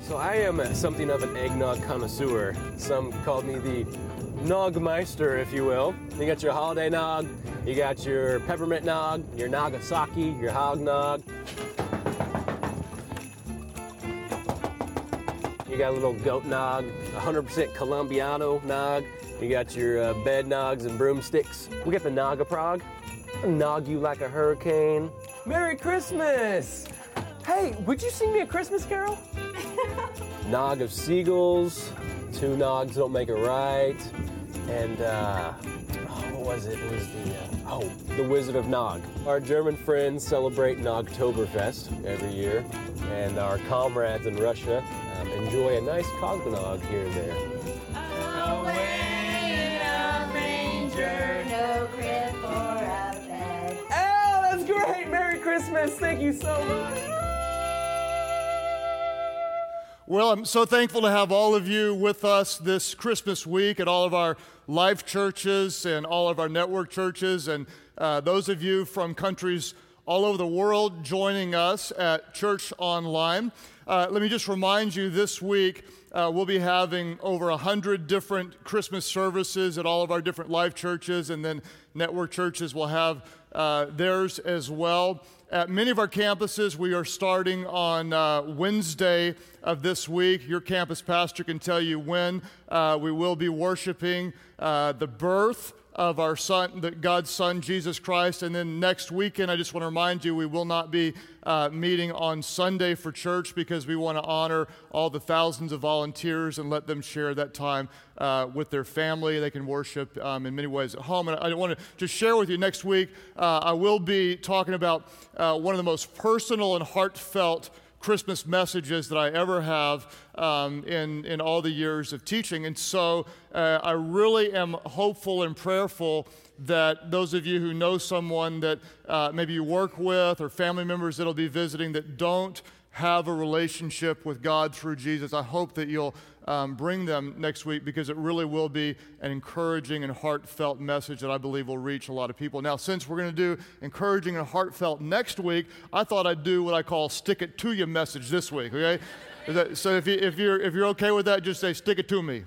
So I am something of an eggnog connoisseur. Some called me the Nogmeister, if you will. You got your holiday nog, you got your peppermint nog, your Nagasaki, your hog nog. You got a little goat nog, 100% Colombiano nog. You got your uh, bed nogs and broomsticks. We got the Naga Prague. Nog you like a hurricane. Merry Christmas! Hey, would you sing me a Christmas carol? Nog of seagulls. Two nogs don't make it right. And, uh, oh, what was it? It was the, uh, oh, the Wizard of Nog. Our German friends celebrate Nogtoberfest every year. And our comrades in Russia um, enjoy a nice cognog here and there. Away in a manger, no crib or a bed. Oh, that's great! Merry Christmas! Thank you so much! Well, I'm so thankful to have all of you with us this Christmas week at all of our life churches and all of our network churches, and uh, those of you from countries all over the world joining us at Church Online. Uh, let me just remind you this week uh, we'll be having over 100 different Christmas services at all of our different life churches, and then network churches will have uh, theirs as well. At many of our campuses, we are starting on uh, Wednesday of this week. Your campus pastor can tell you when uh, we will be worshiping uh, the birth of our son, the, God's Son, Jesus Christ. And then next weekend, I just want to remind you, we will not be uh, meeting on Sunday for church because we want to honor all the thousands of volunteers and let them share that time uh, with their family. They can worship um, in many ways at home. And I want to just share with you next week, uh, I will be talking about uh, one of the most personal and heartfelt Christmas messages that I ever have um, in, in all the years of teaching. And so uh, I really am hopeful and prayerful that those of you who know someone that uh, maybe you work with or family members that'll be visiting that don't have a relationship with God through Jesus, I hope that you'll um, bring them next week because it really will be an encouraging and heartfelt message that I believe will reach a lot of people. Now, since we're going to do encouraging and heartfelt next week, I thought I'd do what I call stick it to you message this week, okay? So if, you, if, you're, if you're okay with that, just say stick it to me.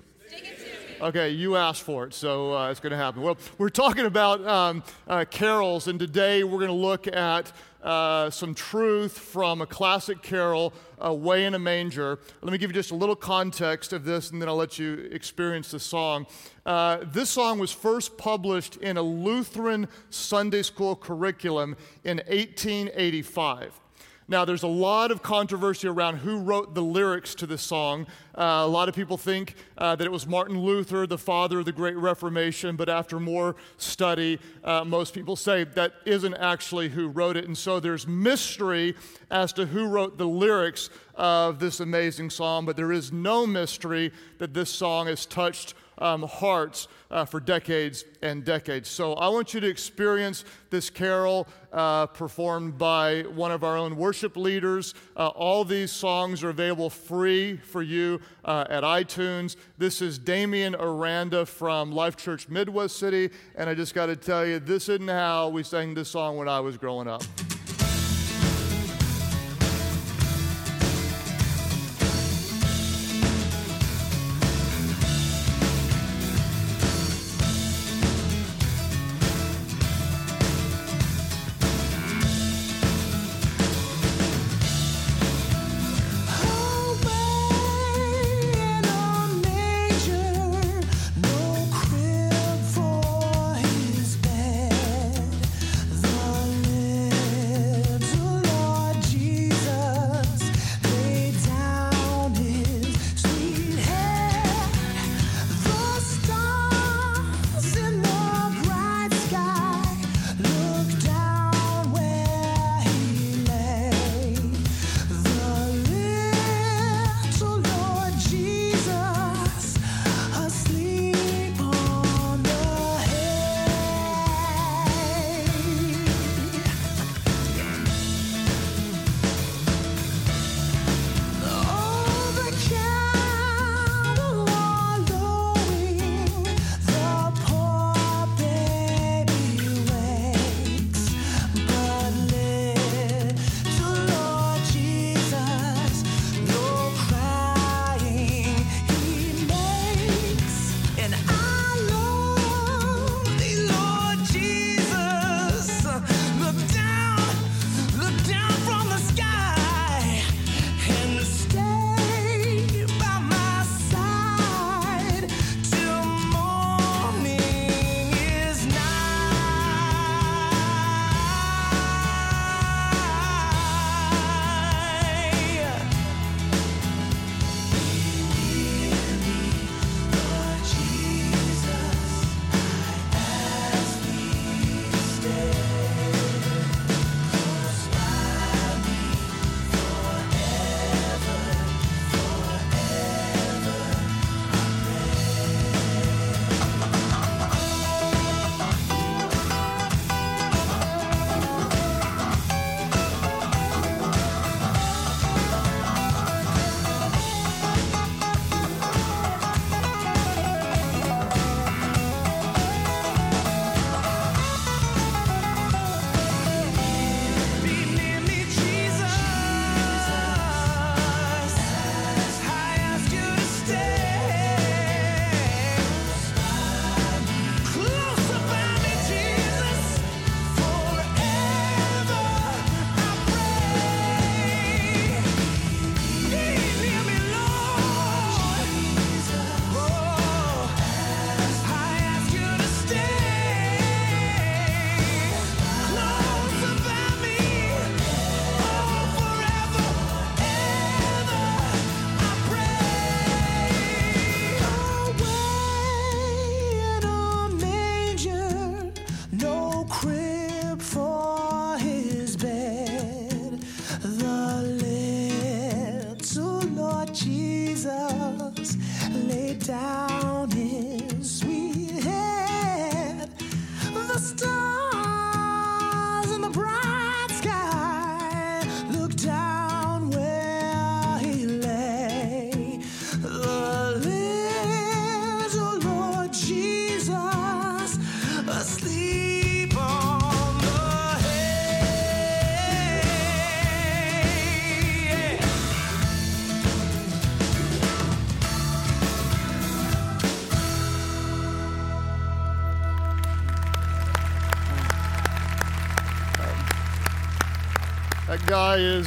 Okay, you asked for it, so uh, it's going to happen. Well, we're talking about um, uh, carols, and today we're going to look at uh, some truth from a classic carol, Away in a Manger. Let me give you just a little context of this, and then I'll let you experience the song. Uh, this song was first published in a Lutheran Sunday school curriculum in 1885. Now, there's a lot of controversy around who wrote the lyrics to this song. Uh, a lot of people think uh, that it was Martin Luther, the father of the Great Reformation, but after more study, uh, most people say that isn't actually who wrote it. And so there's mystery as to who wrote the lyrics of this amazing song, but there is no mystery that this song has touched um, hearts uh, for decades and decades. So I want you to experience this carol uh, performed by one of our own worship leaders. Uh, all these songs are available free for you uh, at iTunes. This is Damian Aranda from Life Church Midwest City, and I just got to tell you, this isn't how we sang this song when I was growing up.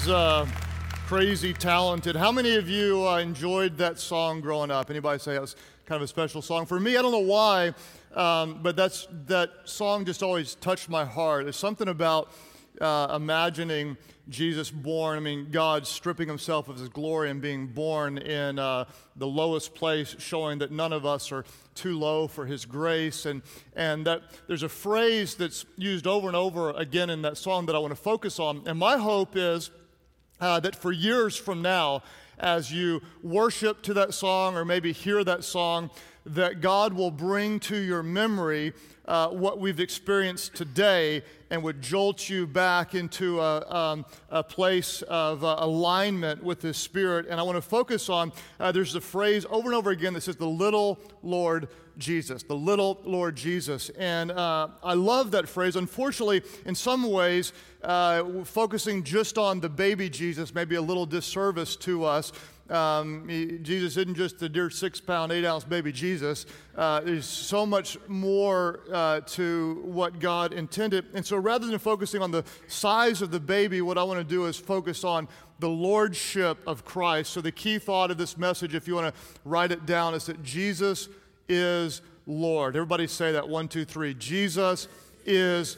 Uh, crazy talented. How many of you uh, enjoyed that song growing up? Anybody say it was kind of a special song? For me, I don't know why, um, but that's, that song just always touched my heart. There's something about uh, imagining Jesus born, I mean, God stripping himself of his glory and being born in uh, the lowest place, showing that none of us are too low for his grace. And, and that there's a phrase that's used over and over again in that song that I want to focus on. And my hope is uh, that for years from now, as you worship to that song or maybe hear that song, that God will bring to your memory uh, what we've experienced today and would jolt you back into a, um, a place of uh, alignment with the Spirit. And I want to focus on uh, there's a phrase over and over again that says, the little Lord Jesus, the little Lord Jesus. And uh, I love that phrase. Unfortunately, in some ways, uh, focusing just on the baby Jesus may be a little disservice to us. Um, he, Jesus isn't just the dear six pound, eight ounce baby Jesus. Uh, there's so much more uh, to what God intended. And so rather than focusing on the size of the baby, what I want to do is focus on the lordship of Christ. So the key thought of this message, if you want to write it down, is that Jesus is Lord. Everybody say that one, two, three. Jesus is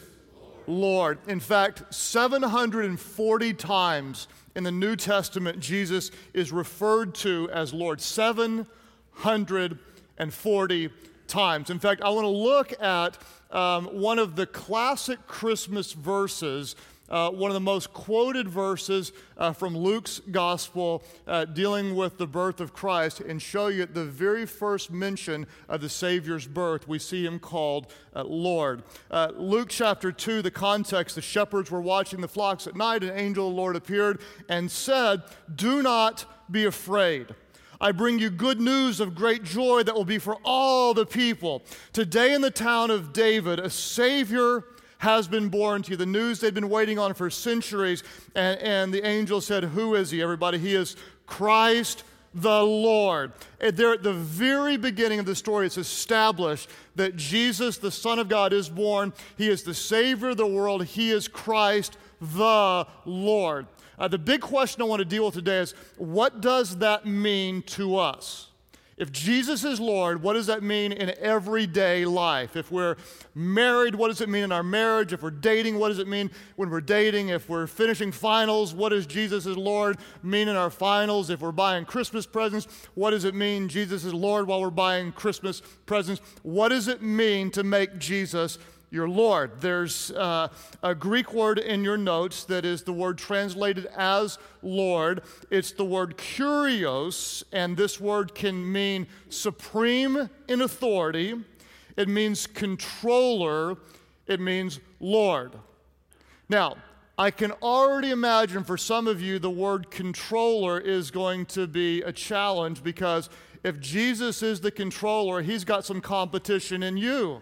Lord. In fact, 740 times in the New Testament, Jesus is referred to as Lord 740 times. In fact, I want to look at um, one of the classic Christmas verses uh, one of the most quoted verses uh, from Luke's gospel uh, dealing with the birth of Christ and show you the very first mention of the Savior's birth, we see him called uh, Lord. Uh, Luke chapter 2, the context the shepherds were watching the flocks at night, an angel of the Lord appeared and said, Do not be afraid. I bring you good news of great joy that will be for all the people. Today in the town of David, a Savior has been born to you. The news they've been waiting on for centuries. And, and the angel said, Who is he, everybody? He is Christ the Lord. There at the very beginning of the story, it's established that Jesus, the Son of God, is born. He is the Savior of the world. He is Christ the Lord. Uh, the big question I want to deal with today is what does that mean to us? If Jesus is Lord, what does that mean in everyday life? If we're married, what does it mean in our marriage? If we're dating, what does it mean when we're dating? If we're finishing finals, what does Jesus is Lord mean in our finals? If we're buying Christmas presents, what does it mean Jesus is Lord while we're buying Christmas presents? What does it mean to make Jesus your Lord. There's uh, a Greek word in your notes that is the word translated as Lord. It's the word kurios, and this word can mean supreme in authority, it means controller, it means Lord. Now, I can already imagine for some of you the word controller is going to be a challenge because if Jesus is the controller, he's got some competition in you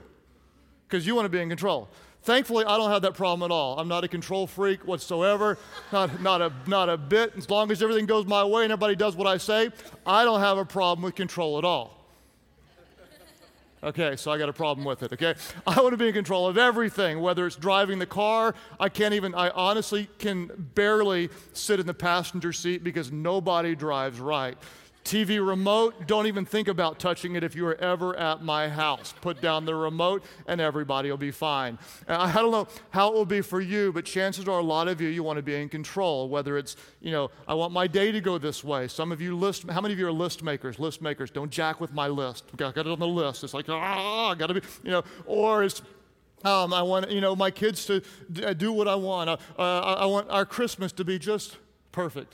because you want to be in control. Thankfully, I don't have that problem at all. I'm not a control freak whatsoever, not, not, a, not a bit. As long as everything goes my way and everybody does what I say, I don't have a problem with control at all. Okay, so I got a problem with it, okay? I want to be in control of everything, whether it's driving the car. I can't even, I honestly can barely sit in the passenger seat because nobody drives right. TV remote, don't even think about touching it if you are ever at my house. Put down the remote and everybody will be fine. I don't know how it will be for you, but chances are a lot of you, you want to be in control, whether it's, you know, I want my day to go this way. Some of you list, how many of you are list makers? List makers, don't jack with my list. I got it on the list. It's like, ah, I got to be, you know, or it's, um, I want, you know, my kids to do what I want. Uh, I want our Christmas to be just perfect.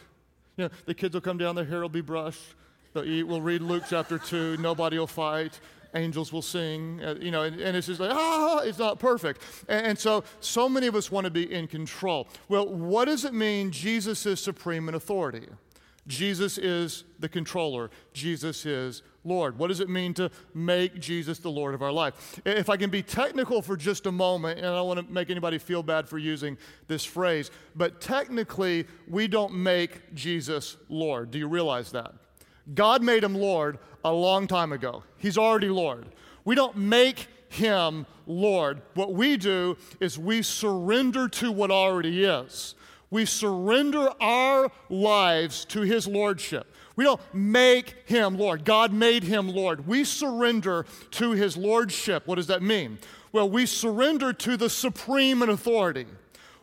You know, the kids will come down, their hair will be brushed They'll eat. We'll read Luke chapter 2. Nobody will fight. Angels will sing. Uh, you know, and, and, it's just like, ah, it's not perfect. And, and so, so many of us want to be in control. Well, what does it mean Jesus is supreme in authority? Jesus is the controller. Jesus is Lord. What does it mean to make Jesus the Lord of our life? If I can be technical for just a moment, and I don't want to make anybody feel bad for using this phrase, but technically, we don't make Jesus Lord. Do you realize that? God made him Lord a long time ago. He's already Lord. We don't make him Lord. What we do is we surrender to what already is. We surrender our lives to His Lordship. We don't make Him Lord. God made Him Lord. We surrender to His Lordship. What does that mean? Well, we surrender to the supreme in authority.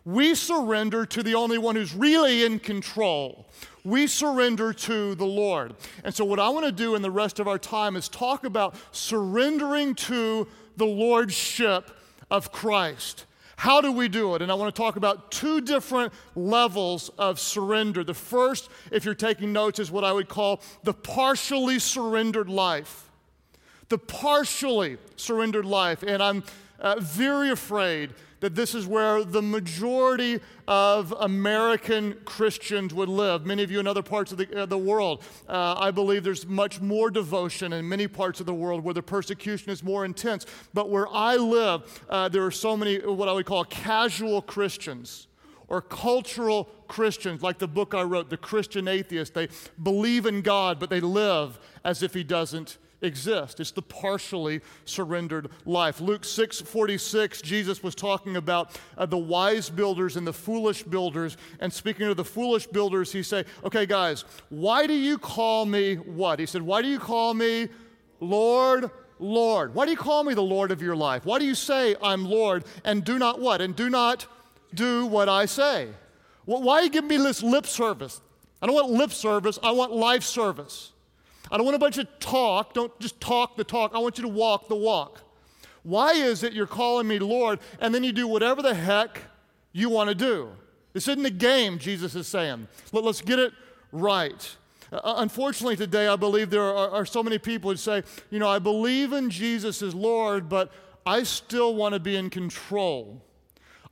We surrender to the only one who's really in control. We surrender to the Lord. And so, what I want to do in the rest of our time is talk about surrendering to the Lordship of Christ. How do we do it? And I want to talk about two different levels of surrender. The first, if you're taking notes, is what I would call the partially surrendered life. The partially surrendered life. And I'm uh, very afraid that this is where the majority of American Christians would live. Many of you in other parts of the, uh, the world, uh, I believe there's much more devotion in many parts of the world where the persecution is more intense. But where I live, uh, there are so many what I would call casual Christians or cultural Christians, like the book I wrote, The Christian Atheist. They believe in God, but they live as if He doesn't exist. It's the partially surrendered life. Luke 6 46, Jesus was talking about uh, the wise builders and the foolish builders. And speaking to the foolish builders, he said, Okay, guys, why do you call me what? He said, Why do you call me Lord? Lord. Why do you call me the Lord of your life? Why do you say I'm Lord and do not what? And do not do what I say? Well, why you give me this lip service? I don't want lip service, I want life service. I don't want a bunch of talk. Don't just talk the talk. I want you to walk the walk. Why is it you're calling me Lord and then you do whatever the heck you want to do? This isn't a game, Jesus is saying. Let, us get it right. Uh, unfortunately, today, I believe there are, are so many people who say, you know, I believe in Jesus as Lord, but I still want to be in control.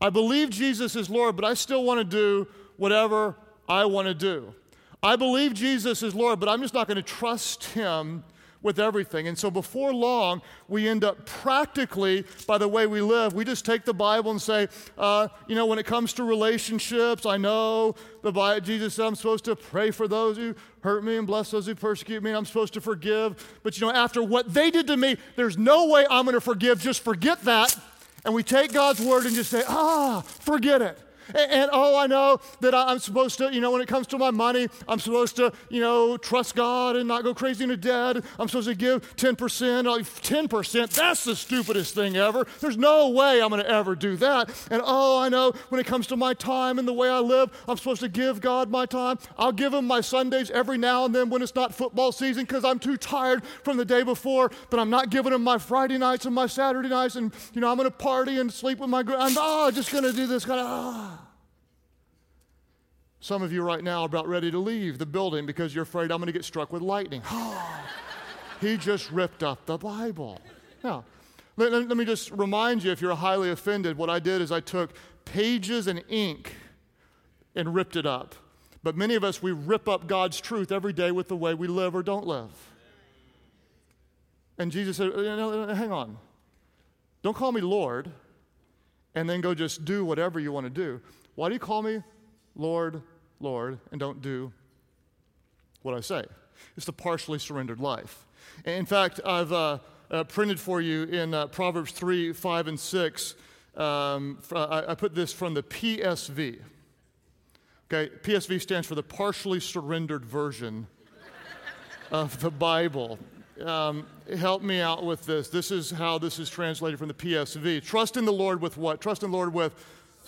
I believe Jesus is Lord, but I still want to do whatever I want to do. I believe Jesus is Lord, but I'm just not going to trust him with everything. And so before long, we end up practically, by the way we live, we just take the Bible and say, uh, you know, when it comes to relationships, I know the Bible, Jesus said I'm supposed to pray for those who hurt me and bless those who persecute me, and I'm supposed to forgive. But you know, after what they did to me, there's no way I'm going to forgive. Just forget that. And we take God's word and just say, ah, forget it. And, and, oh, I know that I'm supposed to, you know, when it comes to my money, I'm supposed to, you know, trust God and not go crazy into debt. I'm supposed to give 10%. Like 10%, that's the stupidest thing ever. There's no way I'm going to ever do that. And oh, I know when it comes to my time and the way I live, I'm supposed to give God my time. I'll give Him my Sundays every now and then when it's not football season because I'm too tired from the day before, but I'm not giving Him my Friday nights and my Saturday nights. And, you know, I'm going to party and sleep with my, girl. I'm oh, just going to do this kind of, ah. Some of you right now are about ready to leave the building because you're afraid I'm going to get struck with lightning. he just ripped up the Bible. Now, let, let, me just remind you if you're highly offended, what I did is I took pages and ink and ripped it up. But many of us, we rip up God's truth every day with the way we live or don't live. And Jesus said, hang on. Don't call me Lord and then go just do whatever you want to do. Why do you call me Lord, Lord, and don't do what I say. It's the partially surrendered life. In fact, I've uh, uh, printed for you in uh, Proverbs 3, 5, and 6. Um, I, I put this from the PSV. Okay, PSV stands for the partially surrendered version of the Bible. Um, help me out with this. This is how this is translated from the PSV. Trust in the Lord with what? Trust in the Lord with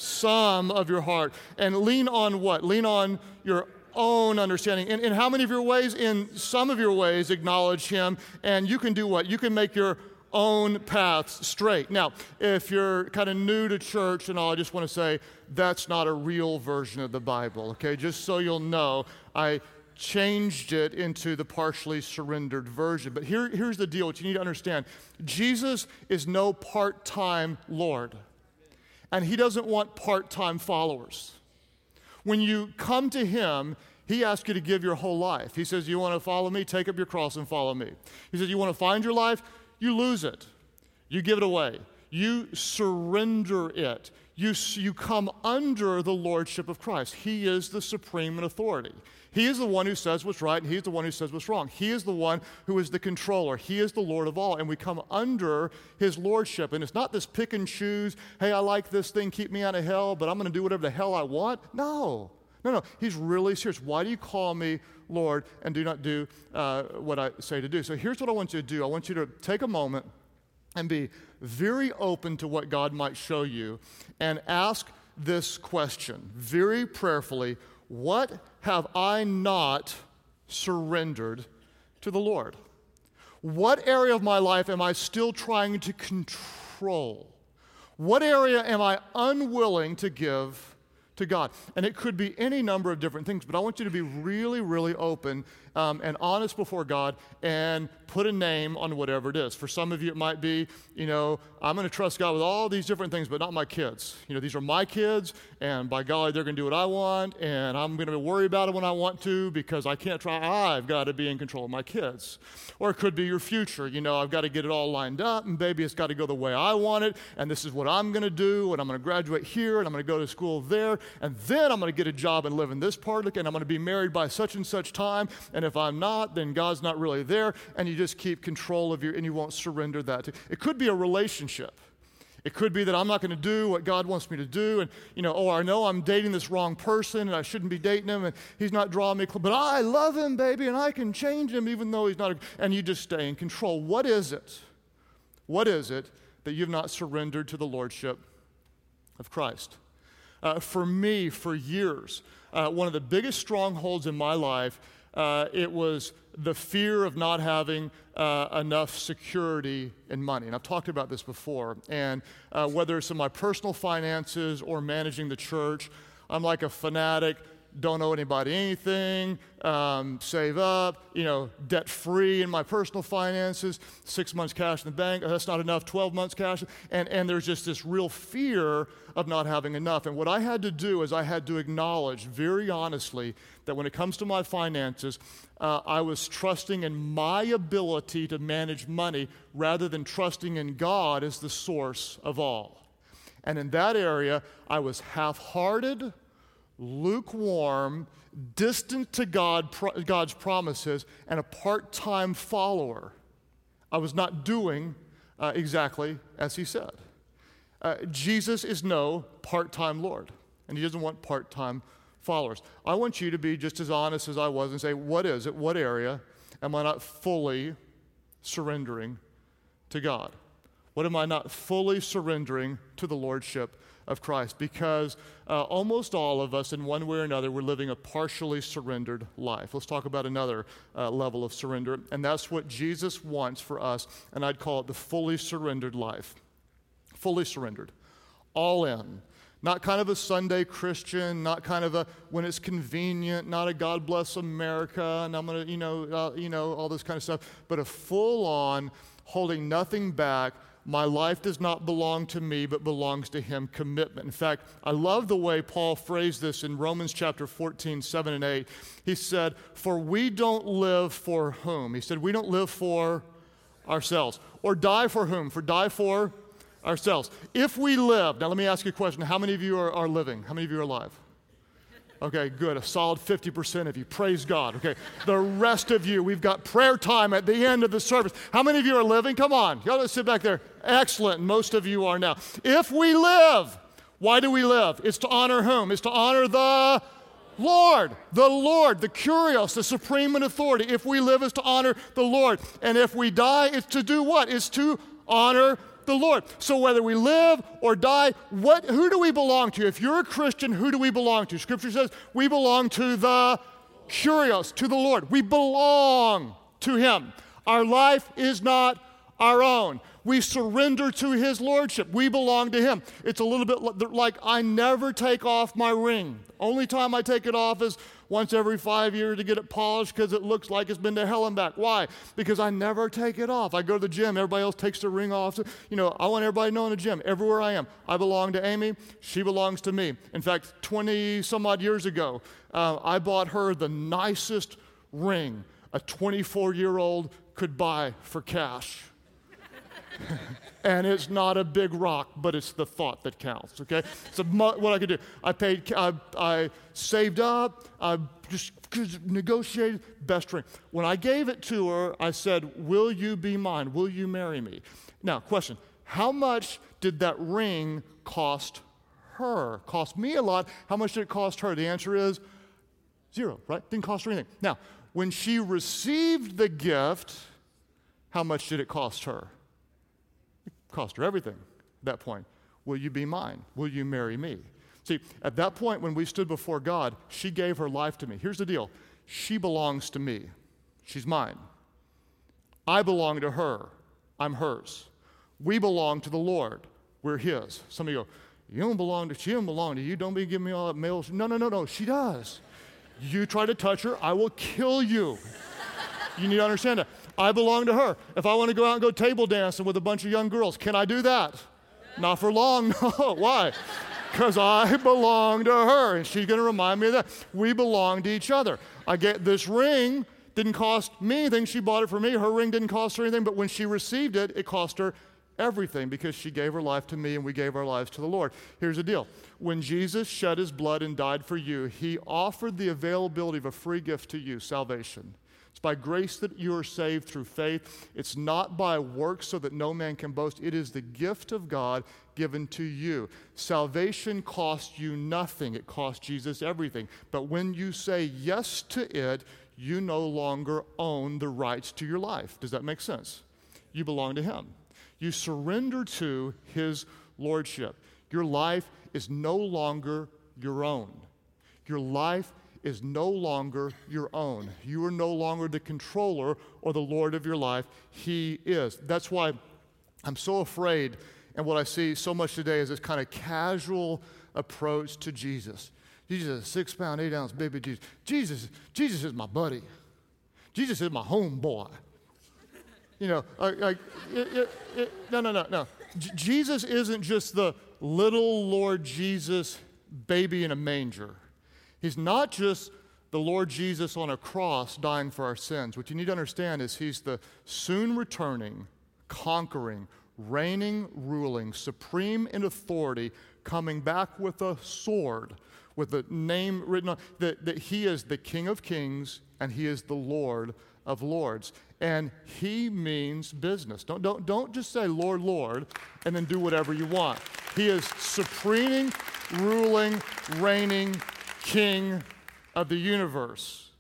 some of your heart. And lean on what? Lean on your own understanding. In, in how many of your ways? In some of your ways, acknowledge Him, and you can do what? You can make your own paths straight. Now, if you're kind of new to church and all, I just want to say that's not a real version of the Bible, okay? Just so you'll know, I changed it into the partially surrendered version. But here, here's the deal what you need to understand Jesus is no part time Lord and He doesn't want part time followers. When you come to Him, He asks you to give your whole life. He says, You want to follow me? Take up your cross and follow me. He says, You want to find your life? You lose it. You give it away. You surrender it. You, you come under the lordship of Christ. He is the supreme in authority. He is the one who says what's right, and He's the one who says what's wrong. He is the one who is the controller. He is the Lord of all, and we come under His lordship. And it's not this pick and choose, hey, I like this thing, keep me out of hell, but I'm going to do whatever the hell I want. No, no, no. He's really serious. Why do you call me Lord and do not do uh, what I say to do? So here's what I want you to do I want you to take a moment and be very open to what God might show you and ask this question very prayerfully What have I not surrendered to the Lord? What area of my life am I still trying to control? What area am I unwilling to give to God? And it could be any number of different things, but I want you to be really, really open um, and honest before God and put a name on whatever it is. For some of you, it might be, you know, I'm going to trust God with all these different things, but not my kids. You know, these are my kids, and by golly, they're going to do what I want, and I'm going to worry about it when I want to because I can't try. I've got to be in control of my kids. Or it could be your future. You know, I've got to get it all lined up, and baby, it's got to go the way I want it, and this is what I'm going to do, and I'm going to graduate here, and I'm going to go to school there, and then I'm going to get a job and live in this part, of the kid, and I'm going to be married by such and such time, and if I'm not, then God's not really there, and you just keep control of your, and you won't surrender that. To, it could be a relationship. It could be that I'm not going to do what God wants me to do, and you know, oh, I know I'm dating this wrong person, and I shouldn't be dating him, and he's not drawing me, close, but I love him, baby, and I can change him even though he's not. A, and you just stay in control. What is it? What is it that you've not surrendered to the lordship of Christ? Uh, for me, for years, uh, one of the biggest strongholds in my life uh, it was the fear of not having uh, enough security in money. And I've talked about this before. And uh, whether it's in my personal finances or managing the church, I'm like a fanatic don't owe anybody anything, um, save up, you know, debt free in my personal finances, six months cash in the bank, that's not enough, 12 months cash. And, and there's just this real fear of not having enough. And what I had to do is I had to acknowledge very honestly that when it comes to my finances, uh, I was trusting in my ability to manage money rather than trusting in God as the source of all. And in that area, I was half hearted lukewarm, distant to God, God's promises, and a part time follower. I was not doing uh, exactly as he said. Uh, Jesus is no part time Lord, and he doesn't want part time followers. I want you to be just as honest as I was and say, what is it? What area am I not fully surrendering to God? What am I not fully surrendering to the Lordship of Christ because uh, almost all of us, in one way or another, we're living a partially surrendered life. Let's talk about another uh, level of surrender, and that's what Jesus wants for us, and I'd call it the fully surrendered life. Fully surrendered, all in. Not kind of a Sunday Christian, not kind of a when it's convenient, not a God bless America, and I'm gonna, you know, uh, you know, all this kind of stuff, but a full on, holding nothing back, my life does not belong to me, but belongs to him commitment. In fact, I love the way Paul phrased this in Romans chapter 14, 7 and 8. He said, For we don't live for whom? He said, We don't live for ourselves. Or die for whom? For die for ourselves. If we live, now let me ask you a question. How many of you are, are living? How many of you are alive? Okay, good. A solid 50% of you. Praise God. Okay, the rest of you, we've got prayer time at the end of the service. How many of you are living? Come on. Y'all sit back there. Excellent. Most of you are now. If we live, why do we live? It's to honor whom? It's to honor the Lord, the Lord, the Kurios, the supreme in authority. If we live, it's to honor the Lord. And if we die, it's to do what? It's to honor the Lord. So whether we live or die, what, who do we belong to? If you're a Christian, who do we belong to? Scripture says we belong to the Kurios, to the Lord. We belong to Him. Our life is not our own. We surrender to His Lordship. We belong to Him. It's a little bit like I never take off my ring. Only time I take it off is once every five years to get it polished because it looks like it's been to hell and back. Why? Because I never take it off. I go to the gym, everybody else takes the ring off. You know, I want everybody to know in the gym, everywhere I am, I belong to Amy, she belongs to me. In fact, 20 some odd years ago, uh, I bought her the nicest ring a 24 year old could buy for cash. And it's not a big rock, but it's the thought that counts. Okay, so what I could do, I paid, I, I saved up, I just negotiated best ring. When I gave it to her, I said, "Will you be mine? Will you marry me?" Now, question: How much did that ring cost her? Cost me a lot. How much did it cost her? The answer is zero. Right? Didn't cost her anything. Now, when she received the gift, how much did it cost her? Cost her everything at that point. Will you be mine? Will you marry me? See, at that point when we stood before God, she gave her life to me. Here's the deal she belongs to me, she's mine. I belong to her, I'm hers. We belong to the Lord, we're His. Some of you go, You don't belong to, she don't belong to you. Don't be giving me all that male. No, no, no, no, she does. You try to touch her, I will kill you. You need to understand that. I belong to her. If I want to go out and go table dancing with a bunch of young girls, can I do that? Not for long, no. Why? Because I belong to her, and she's going to remind me of that. We belong to each other. I get this ring, didn't cost me anything. She bought it for me. Her ring didn't cost her anything, but when she received it, it cost her everything because she gave her life to me and we gave our lives to the Lord. Here's the deal when Jesus shed his blood and died for you, he offered the availability of a free gift to you salvation. It's by grace that you are saved through faith. It's not by works so that no man can boast. It is the gift of God given to you. Salvation costs you nothing, it costs Jesus everything. But when you say yes to it, you no longer own the rights to your life. Does that make sense? You belong to Him. You surrender to His lordship. Your life is no longer your own. Your life is no longer your own. You are no longer the controller or the Lord of your life. He is. That's why I'm so afraid, and what I see so much today is this kind of casual approach to Jesus. Jesus is a six pound, eight ounce baby Jesus. Jesus, Jesus is my buddy. Jesus is my homeboy. You know, like, no, no, no, no. J- Jesus isn't just the little Lord Jesus baby in a manger. He's not just the Lord Jesus on a cross dying for our sins. What you need to understand is He's the soon returning, conquering, reigning, ruling, supreme in authority, coming back with a sword, with the name written on that, that He is the King of kings and He is the Lord of lords. And He means business. Don't, don't, don't just say, Lord, Lord, and then do whatever you want. He is supreme, ruling, reigning, King of the universe.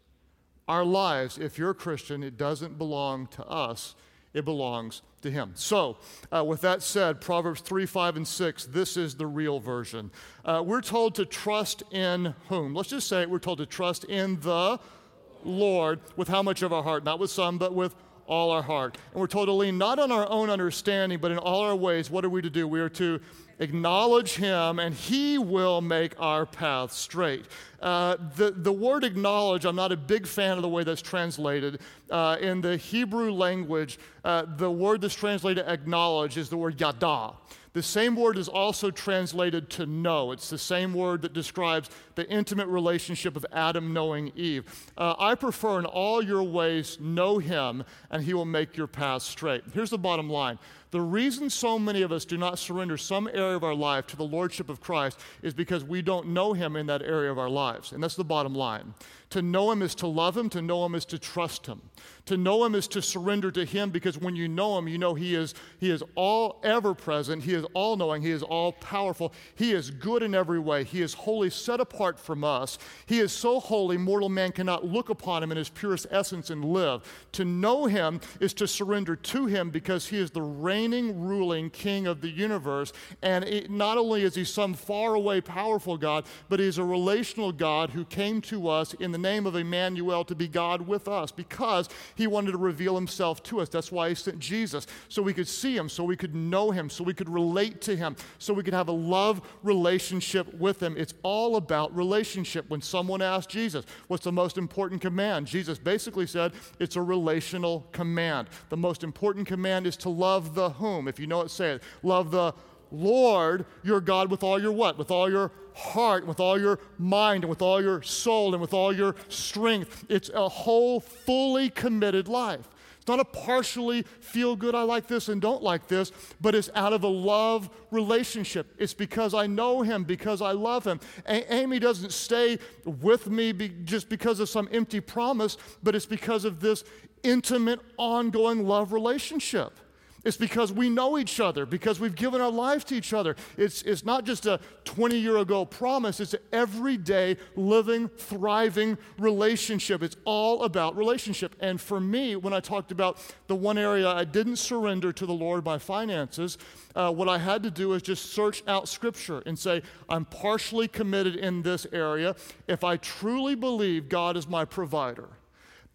Our lives, if you're a Christian, it doesn't belong to us, it belongs to Him. So, uh, with that said, Proverbs 3, 5, and 6, this is the real version. Uh, we're told to trust in whom? Let's just say we're told to trust in the Lord with how much of our heart? Not with some, but with all our heart. And we're told to lean not on our own understanding, but in all our ways, what are we to do? We are to acknowledge him, and he will make our path straight. Uh, the, the word acknowledge, I'm not a big fan of the way that's translated. Uh, in the Hebrew language, uh, the word that's translated acknowledge is the word yada. The same word is also translated to know. It's the same word that describes the intimate relationship of Adam knowing Eve. Uh, I prefer in all your ways, know him, and he will make your path straight. Here's the bottom line the reason so many of us do not surrender some area of our life to the Lordship of Christ is because we don't know Him in that area of our lives. And that's the bottom line. To know Him is to love Him, to know Him is to trust Him. To know Him is to surrender to Him because when you know Him, you know He is, he is all ever present, He is all knowing, He is all powerful, He is good in every way, He is wholly set apart from us. He is so holy, mortal man cannot look upon Him in His purest essence and live. To know Him is to surrender to Him because He is the reigning, ruling King of the universe. And it, not only is He some faraway, powerful God, but He is a relational God who came to us in the name of Emmanuel to be God with us because he wanted to reveal himself to us. That's why he sent Jesus, so we could see him, so we could know him, so we could relate to him, so we could have a love relationship with him. It's all about relationship. When someone asked Jesus, What's the most important command? Jesus basically said, It's a relational command. The most important command is to love the whom. If you know it, say it. Love the Lord your God with all your what? With all your heart, with all your mind, and with all your soul, and with all your strength. It's a whole, fully committed life. It's not a partially feel good, I like this and don't like this, but it's out of a love relationship. It's because I know him, because I love him. A- Amy doesn't stay with me be- just because of some empty promise, but it's because of this intimate, ongoing love relationship. It's because we know each other, because we've given our life to each other. It's, it's not just a 20 year ago promise, it's an everyday, living, thriving relationship. It's all about relationship. And for me, when I talked about the one area I didn't surrender to the Lord, my finances, uh, what I had to do is just search out Scripture and say, I'm partially committed in this area. If I truly believe God is my provider,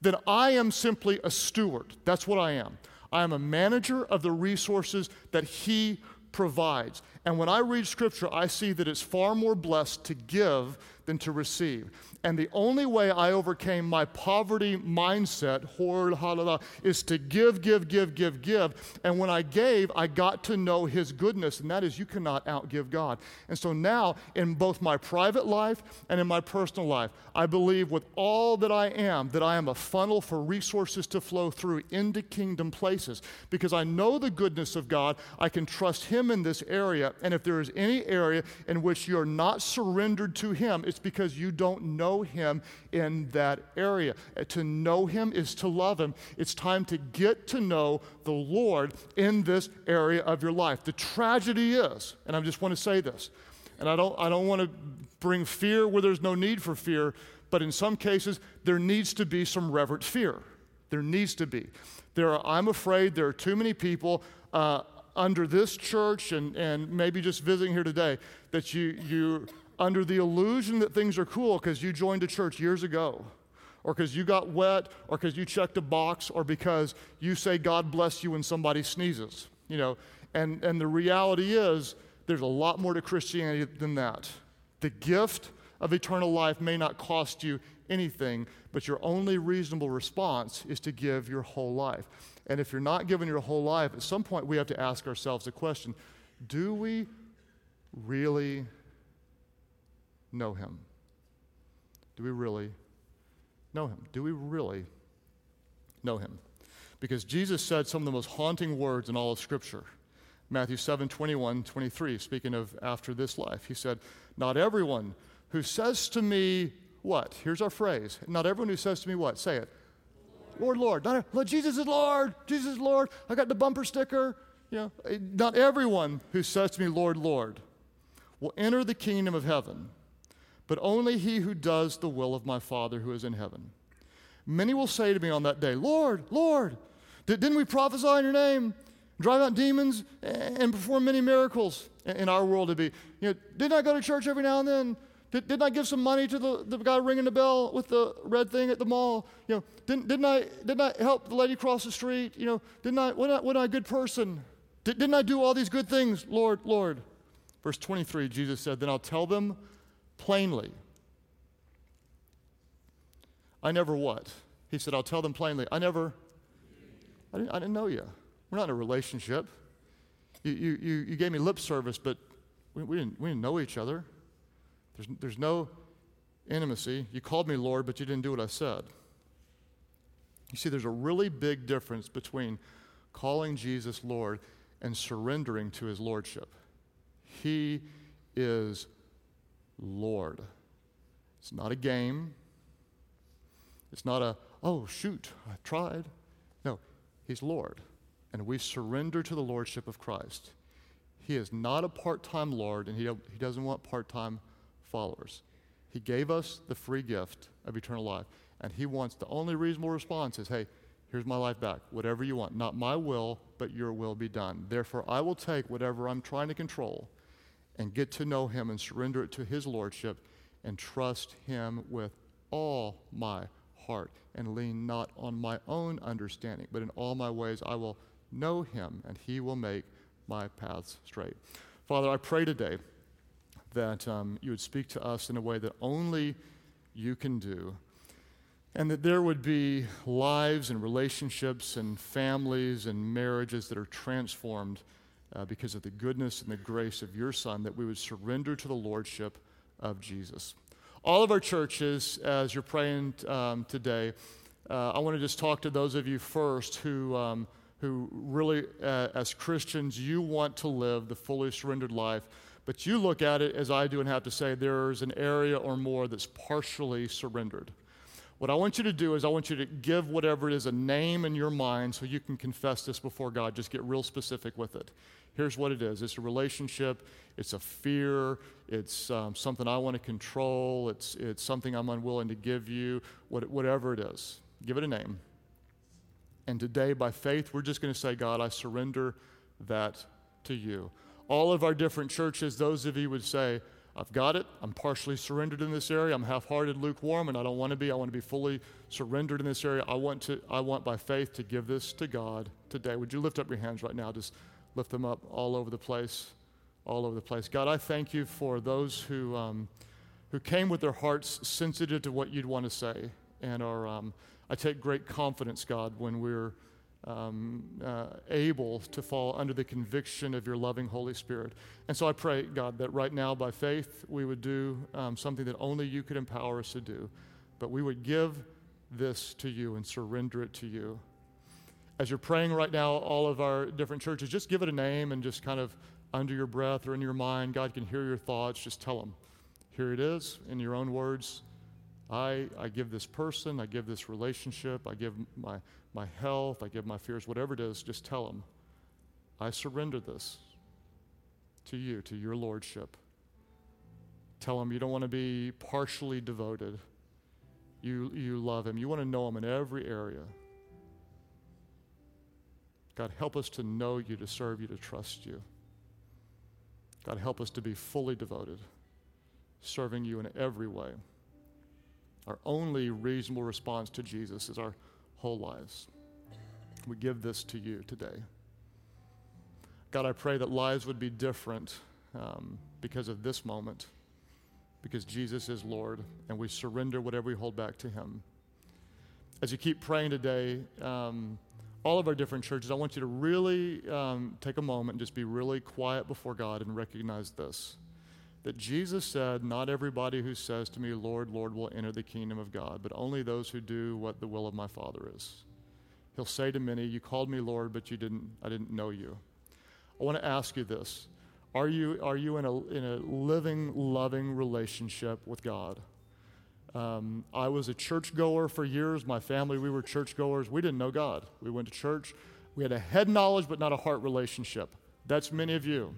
then I am simply a steward. That's what I am. I am a manager of the resources that He provides. And when I read Scripture, I see that it's far more blessed to give than to receive. And the only way I overcame my poverty mindset, hoard, halala, is to give, give, give, give, give. And when I gave, I got to know His goodness, and that is you cannot outgive God. And so now, in both my private life and in my personal life, I believe with all that I am that I am a funnel for resources to flow through into kingdom places because I know the goodness of God. I can trust Him in this area. And if there is any area in which you're not surrendered to Him, it's because you don't know Him in that area. Uh, To know Him is to love Him. It's time to get to know the Lord in this area of your life. The tragedy is, and I just want to say this, and I don't, I don't want to bring fear where there's no need for fear, but in some cases, there needs to be some reverent fear. There needs to be. There are, I'm afraid there are too many people uh, under this church and, and maybe just visiting here today that you, you under the illusion that things are cool because you joined a church years ago or because you got wet or because you checked a box or because you say God bless you when somebody sneezes, you know. And, and the reality is there's a lot more to Christianity than that. The gift of eternal life may not cost you anything, but your only reasonable response is to give your whole life. And if you're not giving your whole life, at some point we have to ask ourselves the question do we really know him? Do we really know him? Do we really know him? Because Jesus said some of the most haunting words in all of Scripture. Matthew 7 21, 23, speaking of after this life, he said, Not everyone who says to me, what? Here's our phrase. Not everyone who says to me, what? Say it. Lord, Lord. Not, Lord, Jesus is Lord. Jesus is Lord. I got the bumper sticker. You know, eh, not everyone who says to me, Lord, Lord, will enter the kingdom of heaven, but only he who does the will of my Father who is in heaven. Many will say to me on that day, Lord, Lord, did, didn't we prophesy in your name, drive out demons, and perform many miracles? In our world, to be, you know, didn't I go to church every now and then? Did, didn't I give some money to the, the guy ringing the bell with the red thing at the mall? You know, didn't, didn't, I, didn't I help the lady cross the street? You know, didn't I, wasn't I, wasn't I a good person? Did, didn't I do all these good things, Lord, Lord? Verse 23, Jesus said, Then I'll tell them plainly. I never what? He said, I'll tell them plainly. I never, I didn't, I didn't know you. We're not in a relationship. You, you, you, you gave me lip service, but we, we, didn't, we didn't know each other. There's, there's no intimacy. You called me Lord, but you didn't do what I said. You see, there's a really big difference between calling Jesus Lord and surrendering to his lordship. He is Lord. It's not a game. It's not a, oh, shoot, I tried. No, he's Lord. And we surrender to the lordship of Christ. He is not a part time Lord, and he, he doesn't want part time followers. He gave us the free gift of eternal life, and He wants the only reasonable response is, hey, here's my life back. Whatever you want. Not my will, but your will be done. Therefore, I will take whatever I'm trying to control and get to know Him and surrender it to His Lordship and trust Him with all my heart and lean not on my own understanding, but in all my ways I will know Him and He will make my paths straight. Father, I pray today that um, you would speak to us in a way that only you can do. And that there would be lives and relationships and families and marriages that are transformed uh, because of the goodness and the grace of your Son, that we would surrender to the Lordship of Jesus. All of our churches, as you're praying um, today, uh, I want to just talk to those of you first who, um, who really, uh, as Christians, you want to live the fully surrendered life, but you look at it as I do and have to say there's an area or more that's partially surrendered. What I want you to do is, I want you to give whatever it is a name in your mind so you can confess this before God. Just get real specific with it. Here's what it is it's a relationship, it's a fear, it's um, something I want to control, it's, it's something I'm unwilling to give you, what, whatever it is. Give it a name. And today, by faith, we're just going to say, God, I surrender that to you. All of our different churches, those of you would say, I've got it. I'm partially surrendered in this area. I'm half-hearted, lukewarm, and I don't want to be. I want to be fully surrendered in this area. I want to. I want by faith to give this to God today. Would you lift up your hands right now? Just lift them up all over the place, all over the place. God, I thank you for those who um, who came with their hearts sensitive to what you'd want to say, and are. Um, I take great confidence, God, when we're um, uh, able to fall under the conviction of your loving Holy Spirit. And so I pray, God, that right now by faith we would do um, something that only you could empower us to do, but we would give this to you and surrender it to you. As you're praying right now, all of our different churches, just give it a name and just kind of under your breath or in your mind, God can hear your thoughts. Just tell them, here it is in your own words. I, I give this person, I give this relationship, I give my, my health, I give my fears, whatever it is, just tell them, I surrender this to you, to your lordship. Tell him you don't want to be partially devoted. You, you love him. You want to know him in every area. God, help us to know you, to serve you, to trust you. God, help us to be fully devoted, serving you in every way. Our only reasonable response to Jesus is our whole lives. We give this to you today. God, I pray that lives would be different um, because of this moment, because Jesus is Lord, and we surrender whatever we hold back to Him. As you keep praying today, um, all of our different churches, I want you to really um, take a moment and just be really quiet before God and recognize this that Jesus said, Not everybody who says to me, Lord, Lord, will enter the kingdom of God, but only those who do what the will of my Father is. He'll say to many, You called me Lord, but you didn't, I didn't know you. I want to ask you this. Are you, are you in, a, in a living, loving relationship with God? Um, I was a churchgoer for years. My family, we were churchgoers. We didn't know God. We went to church. We had a head knowledge, but not a heart relationship. That's many of you.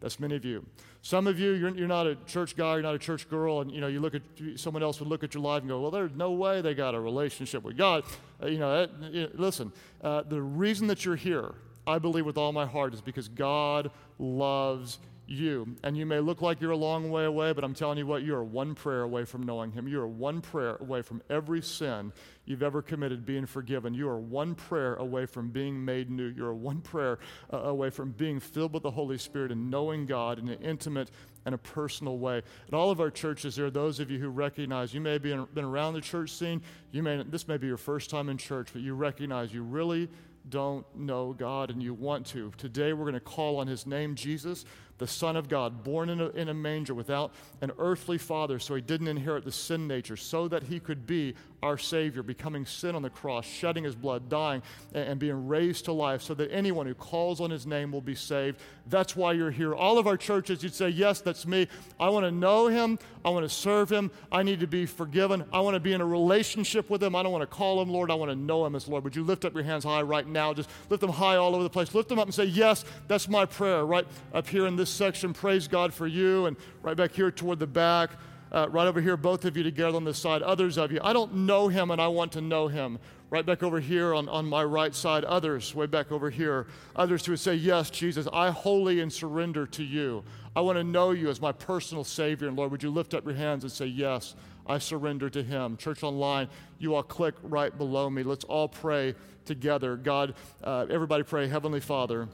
That's many of you. Some of you, you're, you're not a church guy, you're not a church girl, and you know you look at someone else would look at your life and go, "Well, there's no way they got a relationship with God." Uh, you know, listen. Uh, the reason that you're here, I believe with all my heart, is because God loves you. And you may look like you're a long way away, but I'm telling you what, you are one prayer away from knowing Him. You are one prayer away from every sin you've ever committed being forgiven. You are one prayer away from being made new. You are one prayer uh, away from being filled with the Holy Spirit and knowing God in an intimate and a personal way. In all of our churches, there are those of you who recognize you may have been, been around the church scene. You may, this may be your first time in church, but you recognize you really don't know God and you want to. Today, we're going to call on His name, Jesus the Son of God, born in a, in a manger without an earthly father, so he didn't inherit the sin nature, so that he could be our Savior, becoming sin on the cross, shedding his blood, dying, and, and being raised to life, so that anyone who calls on his name will be saved. That's why you're here. All of our churches, you'd say, Yes, that's me. I want to know him. I want to serve him. I need to be forgiven. I want to be in a relationship with him. I don't want to call him Lord. I want to know him as Lord. Would you lift up your hands high right now? Just lift them high all over the place. Lift them up and say, Yes, that's my prayer, right up here in this section. Praise God for you. And right back here toward the back. Uh, right over here, both of you together on this side, others of you. I don't know him and I want to know him. Right back over here on, on my right side, others, way back over here, others who would say, Yes, Jesus, I wholly and surrender to you. I want to know you as my personal Savior. And Lord, would you lift up your hands and say, Yes, I surrender to him. Church Online, you all click right below me. Let's all pray together. God, uh, everybody pray, Heavenly Father,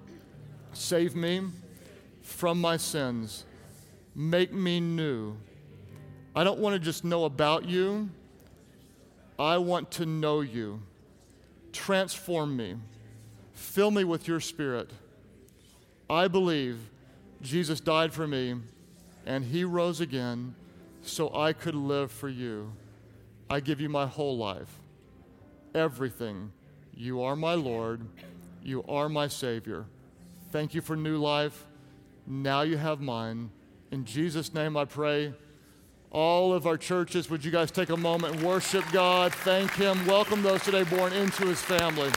save me from my sins, make me new I don't want to just know about you. I want to know you. Transform me. Fill me with your spirit. I believe Jesus died for me and he rose again so I could live for you. I give you my whole life. everything. You are my Lord. You are my Savior. Thank you for new life. Now you have mine. In Jesus' name I pray. All of our churches, would you guys take a moment and worship God? Thank Him. Welcome those today born into His family.